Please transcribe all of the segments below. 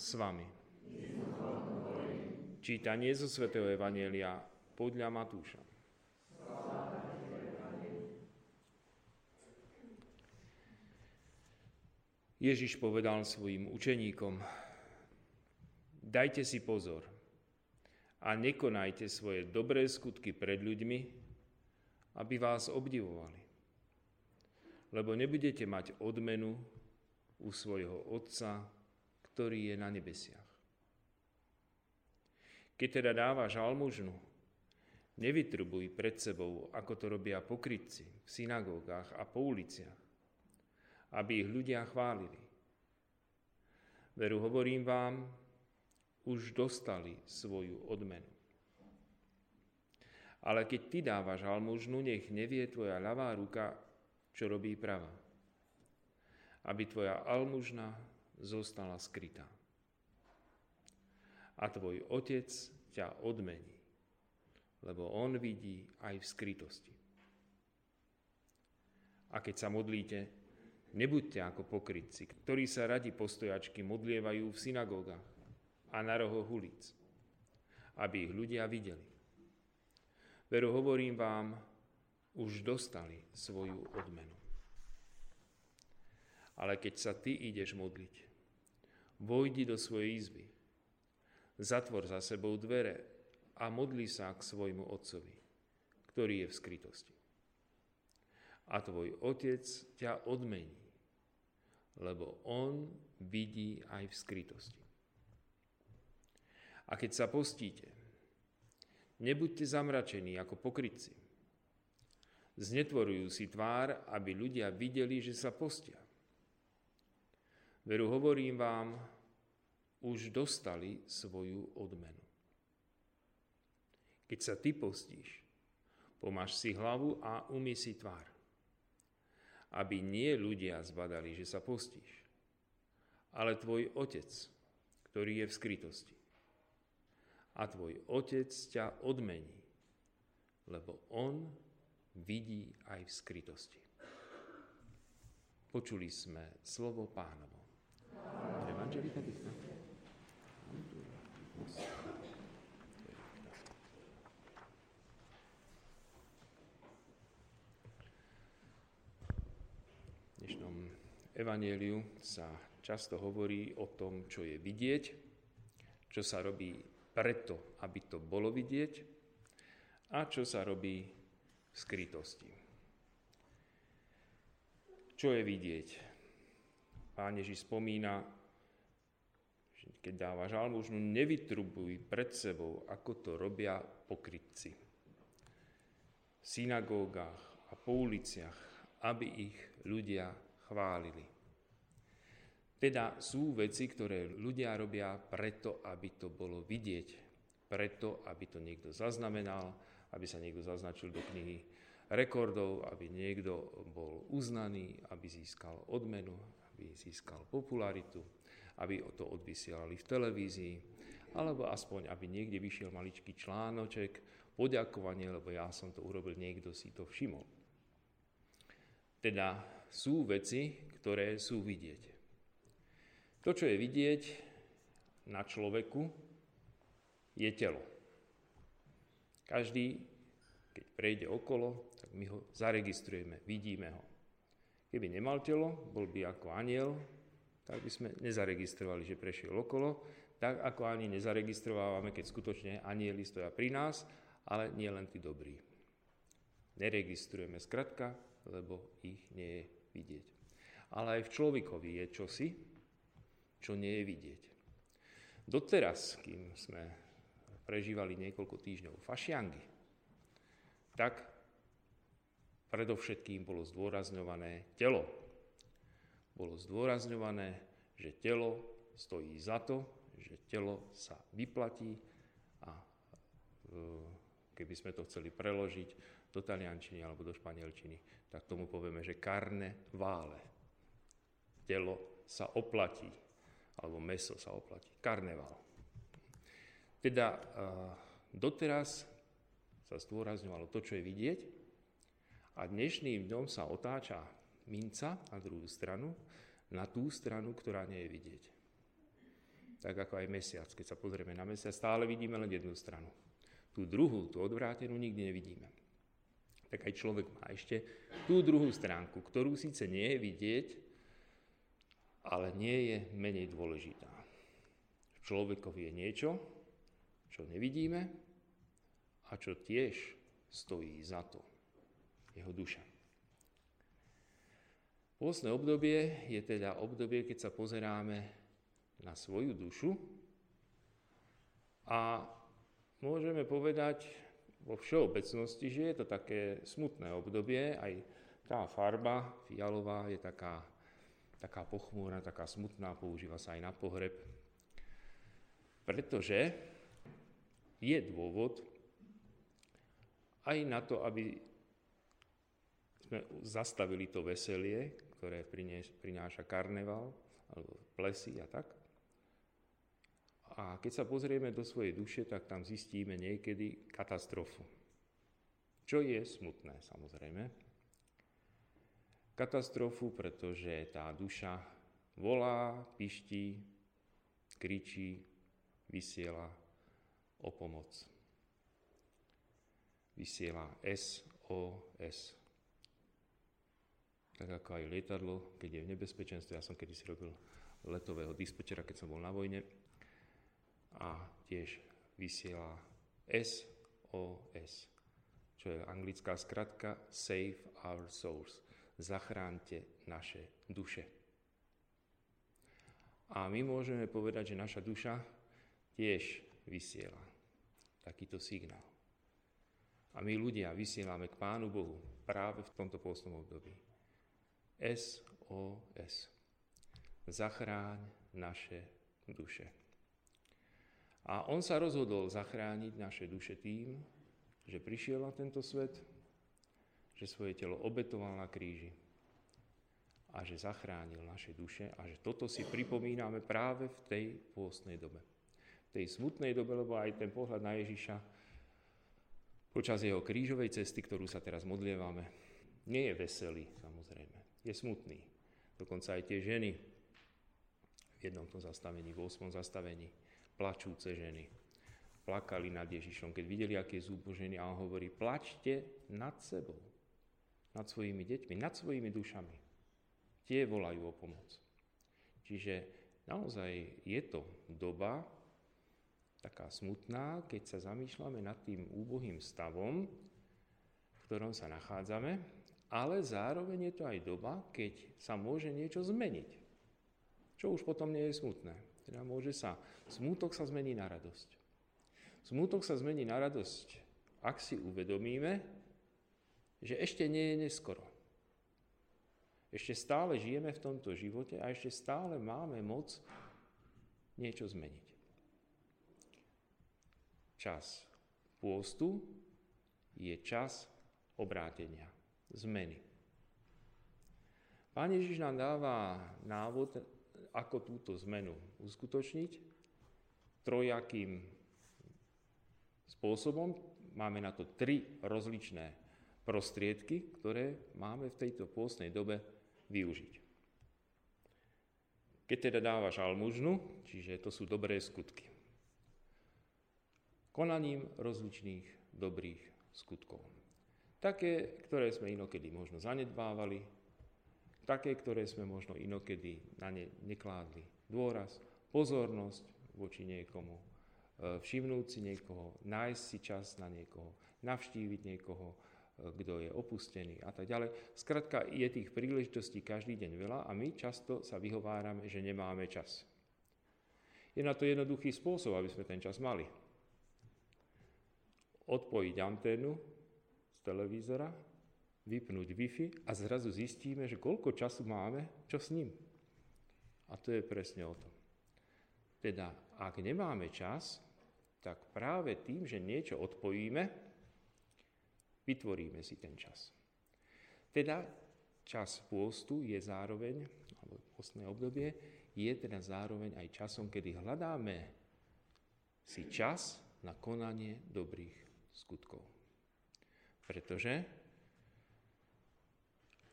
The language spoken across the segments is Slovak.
S vami. Čítanie zo svätého Evanielia podľa Matúša. Ježiš povedal svojim učeníkom, dajte si pozor a nekonajte svoje dobré skutky pred ľuďmi, aby vás obdivovali. Lebo nebudete mať odmenu u svojho Otca, ktorý je na nebesiach. Keď teda dávaš almužnu, nevytrubuj pred sebou, ako to robia pokrytci v synagógach a po uliciach, aby ich ľudia chválili. Veru hovorím vám, už dostali svoju odmenu. Ale keď ty dávaš almužnu, nech nevie tvoja ľavá ruka, čo robí pravá. Aby tvoja almužna zostala skrytá. A tvoj otec ťa odmení, lebo on vidí aj v skrytosti. A keď sa modlíte, nebuďte ako pokrytci, ktorí sa radi postojačky modlievajú v synagógach a na rohoch ulic, aby ich ľudia videli. Veru hovorím vám, už dostali svoju odmenu. Ale keď sa ty ideš modliť, Vojdi do svojej izby, zatvor za sebou dvere a modli sa k svojmu otcovi, ktorý je v skrytosti. A tvoj otec ťa odmení, lebo on vidí aj v skrytosti. A keď sa postíte, nebuďte zamračení ako pokrytci. Znetvorujú si tvár, aby ľudia videli, že sa postia. Veru hovorím vám, už dostali svoju odmenu. Keď sa ty postíš, pomáš si hlavu a umy si tvár. Aby nie ľudia zbadali, že sa postíš, ale tvoj otec, ktorý je v skrytosti. A tvoj otec ťa odmení, lebo on vidí aj v skrytosti. Počuli sme slovo pánovo. Evangelika dicta. V dnešnom evanieliu sa často hovorí o tom, čo je vidieť, čo sa robí preto, aby to bolo vidieť a čo sa robí v skrytosti. Čo je vidieť? Pán Ježiš spomína, že keď dávaš almužnu, nevytrubuj pred sebou, ako to robia pokrytci. V synagógach a po uliciach, aby ich ľudia chválili. Teda sú veci, ktoré ľudia robia preto, aby to bolo vidieť, preto, aby to niekto zaznamenal, aby sa niekto zaznačil do knihy rekordov, aby niekto bol uznaný, aby získal odmenu, aby získal popularitu, aby to odvysielali v televízii, alebo aspoň, aby niekde vyšiel maličký článoček, poďakovanie, lebo ja som to urobil, niekto si to všimol. Teda sú veci, ktoré sú vidieť. To, čo je vidieť na človeku, je telo. Každý, keď prejde okolo, tak my ho zaregistrujeme, vidíme ho. Keby nemal telo, bol by ako aniel, tak by sme nezaregistrovali, že prešiel okolo, tak ako ani nezaregistrovávame, keď skutočne anieli stoja pri nás, ale nie len tí dobrí. Neregistrujeme skratka, lebo ich nie je vidieť. Ale aj v človekovi je čosi, čo nie je vidieť. Doteraz, kým sme prežívali niekoľko týždňov fašiangy, tak predovšetkým bolo zdôrazňované telo. Bolo zdôrazňované, že telo stojí za to, že telo sa vyplatí a e, keby sme to chceli preložiť do taliančiny alebo do španielčiny, tak tomu povieme, že karne vále. Telo sa oplatí, alebo meso sa oplatí. Karneval. Teda e, doteraz sa zdôrazňovalo to, čo je vidieť, a dnešným dňom sa otáča minca na druhú stranu, na tú stranu, ktorá nie je vidieť. tak ako aj mesiac. Keď sa pozrieme na mesiac, stále vidíme len jednu stranu. Tú druhú, tú odvrátenú, nikdy nevidíme. Tak aj človek má ešte tú druhú stránku, ktorú síce nie je vidieť, ale nie je menej dôležitá. V človekovi je niečo, čo nevidíme a čo tiež stojí za to. Jeho duša. Pôstne obdobie je teda obdobie, keď sa pozeráme na svoju dušu a môžeme povedať vo všeobecnosti, že je to také smutné obdobie, aj tá farba fialová je taká, taká pochmúrna, taká smutná, používa sa aj na pohreb, pretože je dôvod aj na to, aby sme zastavili to veselie, ktoré prináša karneval, alebo plesy a tak. A keď sa pozrieme do svojej duše, tak tam zistíme niekedy katastrofu. Čo je smutné, samozrejme. Katastrofu, pretože tá duša volá, piští, kričí, vysiela o pomoc. Vysiela SOS tak ako aj lietadlo, keď je v nebezpečenstve. Ja som kedy si robil letového dispečera, keď som bol na vojne a tiež vysiela SOS, čo je anglická skratka Save Our Souls. Zachránte naše duše. A my môžeme povedať, že naša duša tiež vysiela takýto signál. A my ľudia vysielame k Pánu Bohu práve v tomto postnom období. SOS. Zachráň naše duše. A on sa rozhodol zachrániť naše duše tým, že prišiel na tento svet, že svoje telo obetoval na kríži a že zachránil naše duše a že toto si pripomíname práve v tej pôstnej dobe. V tej smutnej dobe, lebo aj ten pohľad na Ježiša počas jeho krížovej cesty, ktorú sa teraz modlievame, nie je veselý, samozrejme je smutný. Dokonca aj tie ženy v jednom tom zastavení, v 8. zastavení, plačúce ženy, plakali nad Ježišom, keď videli, aký je zúbožený a on hovorí, plačte nad sebou, nad svojimi deťmi, nad svojimi dušami. Tie volajú o pomoc. Čiže naozaj je to doba taká smutná, keď sa zamýšľame nad tým úbohým stavom, v ktorom sa nachádzame ale zároveň je to aj doba, keď sa môže niečo zmeniť. Čo už potom nie je smutné. Teda môže sa, smútok sa zmení na radosť. Smútok sa zmení na radosť, ak si uvedomíme, že ešte nie je neskoro. Ešte stále žijeme v tomto živote a ešte stále máme moc niečo zmeniť. Čas pôstu je čas obrátenia zmeny. Pán Ježiš nám dáva návod, ako túto zmenu uskutočniť trojakým spôsobom. Máme na to tri rozličné prostriedky, ktoré máme v tejto pôstnej dobe využiť. Keď teda dávaš almužnu, čiže to sú dobré skutky, konaním rozličných dobrých skutkov. Také, ktoré sme inokedy možno zanedbávali, také, ktoré sme možno inokedy na ne nekládli dôraz, pozornosť voči niekomu, e, všimnúť si niekoho, nájsť si čas na niekoho, navštíviť niekoho, e, kto je opustený a tak ďalej. Skrátka, je tých príležitostí každý deň veľa a my často sa vyhovárame, že nemáme čas. Je na to jednoduchý spôsob, aby sme ten čas mali. Odpojiť anténu, televízora, vypnúť Wi-Fi a zrazu zistíme, že koľko času máme, čo s ním. A to je presne o tom. Teda, ak nemáme čas, tak práve tým, že niečo odpojíme, vytvoríme si ten čas. Teda čas pôstu je zároveň, alebo postné obdobie, je teda zároveň aj časom, kedy hľadáme si čas na konanie dobrých skutkov. Pretože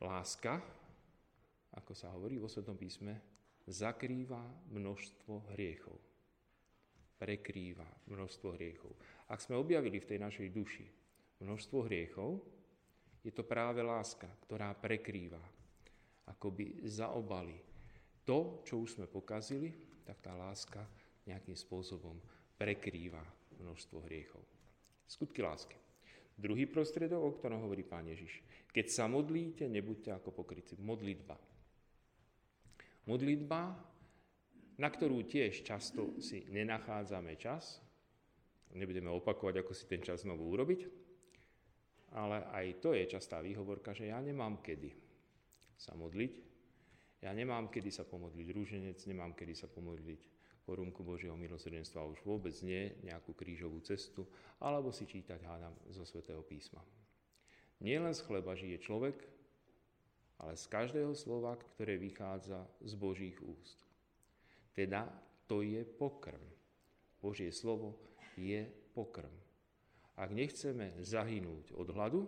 láska, ako sa hovorí vo Svetom písme, zakrýva množstvo hriechov. prekrýva množstvo hriechov. Ak sme objavili v tej našej duši množstvo hriechov, je to práve láska, ktorá prekrýva, akoby zaobali to, čo už sme pokazili, tak tá láska nejakým spôsobom prekrýva množstvo hriechov. Skutky lásky. Druhý prostriedok, o ktorom hovorí Pán Ježiš. Keď sa modlíte, nebuďte ako pokryci. Modlitba. Modlitba, na ktorú tiež často si nenachádzame čas, nebudeme opakovať, ako si ten čas znovu urobiť, ale aj to je častá výhovorka, že ja nemám kedy sa modliť, ja nemám kedy sa pomodliť rúženec, nemám kedy sa pomodliť korunku Božieho milosrdenstva už vôbec nie, nejakú krížovú cestu, alebo si čítať hádam zo svätého písma. Nie len z chleba žije človek, ale z každého slova, ktoré vychádza z Božích úst. Teda to je pokrm. Božie slovo je pokrm. Ak nechceme zahynúť od hladu,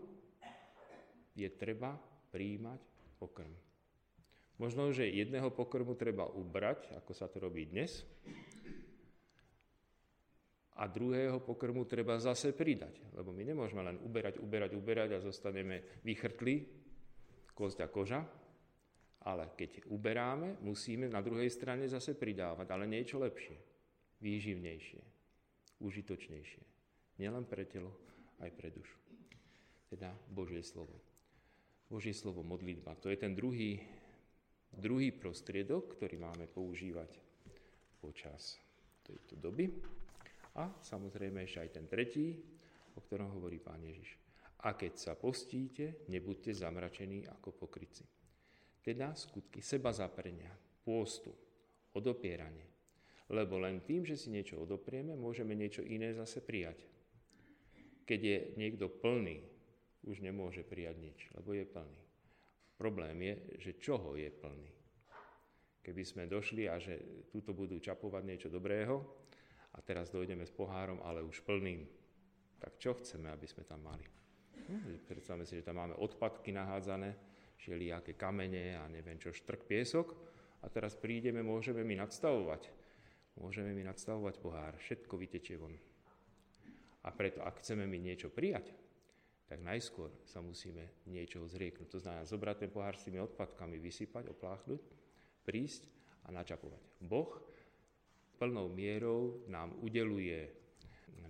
je treba príjmať pokrm. Možno, že jedného pokrmu treba ubrať, ako sa to robí dnes, a druhého pokrmu treba zase pridať. Lebo my nemôžeme len uberať, uberať, uberať a zostaneme vychrtli, kosť a koža. Ale keď uberáme, musíme na druhej strane zase pridávať, ale niečo lepšie, výživnejšie, užitočnejšie. Nielen pre telo, aj pre dušu. Teda Božie slovo. Božie slovo modlitba. To je ten druhý Druhý prostriedok, ktorý máme používať počas tejto doby. A samozrejme ešte aj ten tretí, o ktorom hovorí pán Ježiš. A keď sa postíte, nebuďte zamračení ako pokryci. Teda skutky seba zaprenia, pôstu, odopieranie. Lebo len tým, že si niečo odoprieme, môžeme niečo iné zase prijať. Keď je niekto plný, už nemôže prijať nič, lebo je plný. Problém je, že čoho je plný. Keby sme došli a že túto budú čapovať niečo dobrého a teraz dojdeme s pohárom, ale už plným, tak čo chceme, aby sme tam mali? Hm, predstavme si, že tam máme odpadky nahádzané, všelijaké kamene a neviem čo, štrk, piesok a teraz prídeme, môžeme mi nadstavovať. Môžeme mi nadstavovať pohár, všetko vytečie von. A preto, ak chceme mi niečo prijať, tak najskôr sa musíme niečoho zrieknúť. To znamená zobrať ten pohár s tými odpadkami, vysypať, opláchnuť, prísť a načapovať. Boh plnou mierou nám udeluje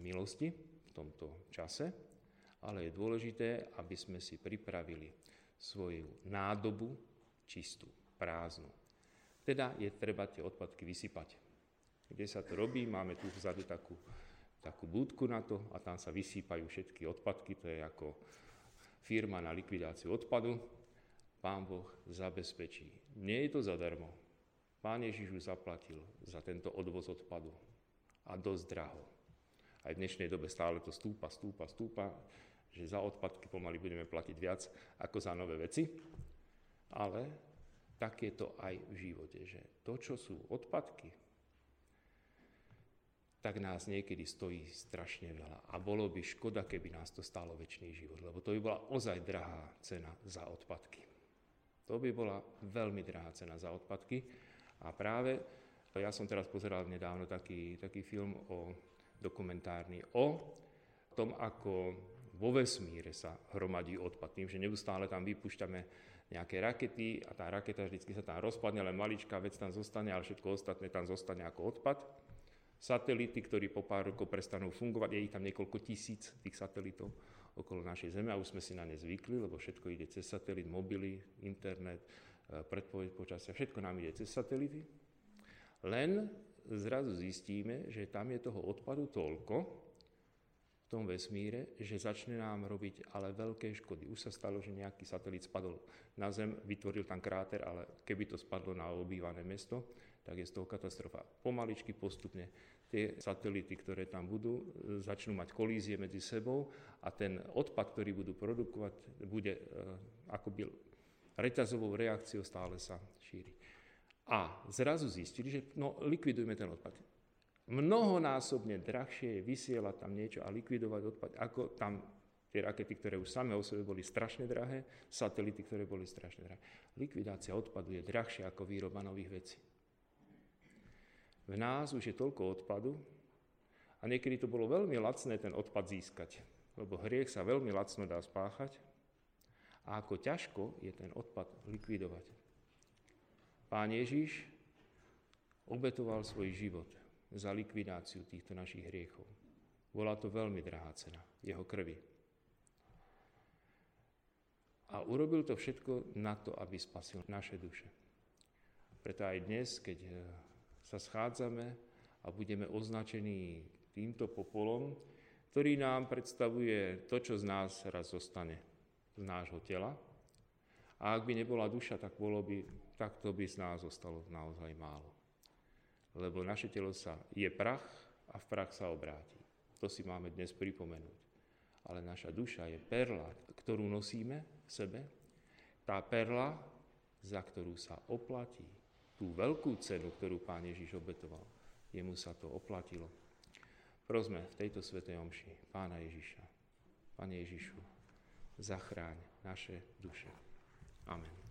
milosti v tomto čase, ale je dôležité, aby sme si pripravili svoju nádobu čistú, prázdnu. Teda je treba tie odpadky vysypať. Kde sa to robí, máme tu vzadu takú takú budku na to a tam sa vysýpajú všetky odpadky, to je ako firma na likvidáciu odpadu. Pán Boh zabezpečí. Nie je to zadarmo. Pán Ježiš už zaplatil za tento odvoz odpadu. A dosť draho. Aj v dnešnej dobe stále to stúpa, stúpa, stúpa, že za odpadky pomaly budeme platiť viac ako za nové veci. Ale tak je to aj v živote, že to, čo sú odpadky, tak nás niekedy stojí strašne veľa. A bolo by škoda, keby nás to stalo väčší život, lebo to by bola ozaj drahá cena za odpadky. To by bola veľmi drahá cena za odpadky. A práve ja som teraz pozeral nedávno taký, taký film o, dokumentárny o tom, ako vo vesmíre sa hromadí odpad. Tým, že neustále tam vypúšťame nejaké rakety a tá raketa vždy sa tam rozpadne, len maličká vec tam zostane, ale všetko ostatné tam zostane ako odpad satelity, ktorí po pár rokov prestanú fungovať. Je ich tam niekoľko tisíc tých satelitov okolo našej Zeme a už sme si na ne zvykli, lebo všetko ide cez satelit, mobily, internet, e, predpoveď počasia, všetko nám ide cez satelity. Len zrazu zistíme, že tam je toho odpadu toľko v tom vesmíre, že začne nám robiť ale veľké škody. Už sa stalo, že nejaký satelit spadol na Zem, vytvoril tam kráter, ale keby to spadlo na obývané mesto, tak je z toho katastrofa. Pomaličky, postupne tie satelity, ktoré tam budú, začnú mať kolízie medzi sebou a ten odpad, ktorý budú produkovať, bude e, akoby reťazovou reakciou stále sa šíri. A zrazu zistili, že no, likvidujme ten odpad. Mnohonásobne drahšie je vysielať tam niečo a likvidovať odpad, ako tam tie rakety, ktoré už same o sebe boli strašne drahé, satelity, ktoré boli strašne drahé. Likvidácia odpadu je drahšia ako výroba nových vecí. V nás už je toľko odpadu, A niekedy to bolo veľmi lacné ten odpad získať, lebo hriech sa veľmi lacno dá spáchať a ako ťažko je ten odpad likvidovať. Pán Ježiš obetoval svoj život za likvidáciu týchto našich hriechov. Bola to veľmi drahá cena jeho krvi. A urobil to všetko na to, aby spasil naše duše. Preto aj dnes, keď eh, sa schádzame a budeme označení týmto popolom, ktorý nám predstavuje to, čo z nás raz zostane z nášho tela. A ak by nebola duša, tak, bolo by, tak to by z nás zostalo naozaj málo. Lebo naše telo sa je prach a v prach sa obráti. To si máme dnes pripomenúť. Ale naša duša je perla, ktorú nosíme v sebe. Tá perla, za ktorú sa oplatí tú veľkú cenu, ktorú Pán Ježiš obetoval. Jemu sa to oplatilo. Prosme v tejto svetej omši Pána Ježiša. Pane Ježišu, zachráň naše duše. Amen.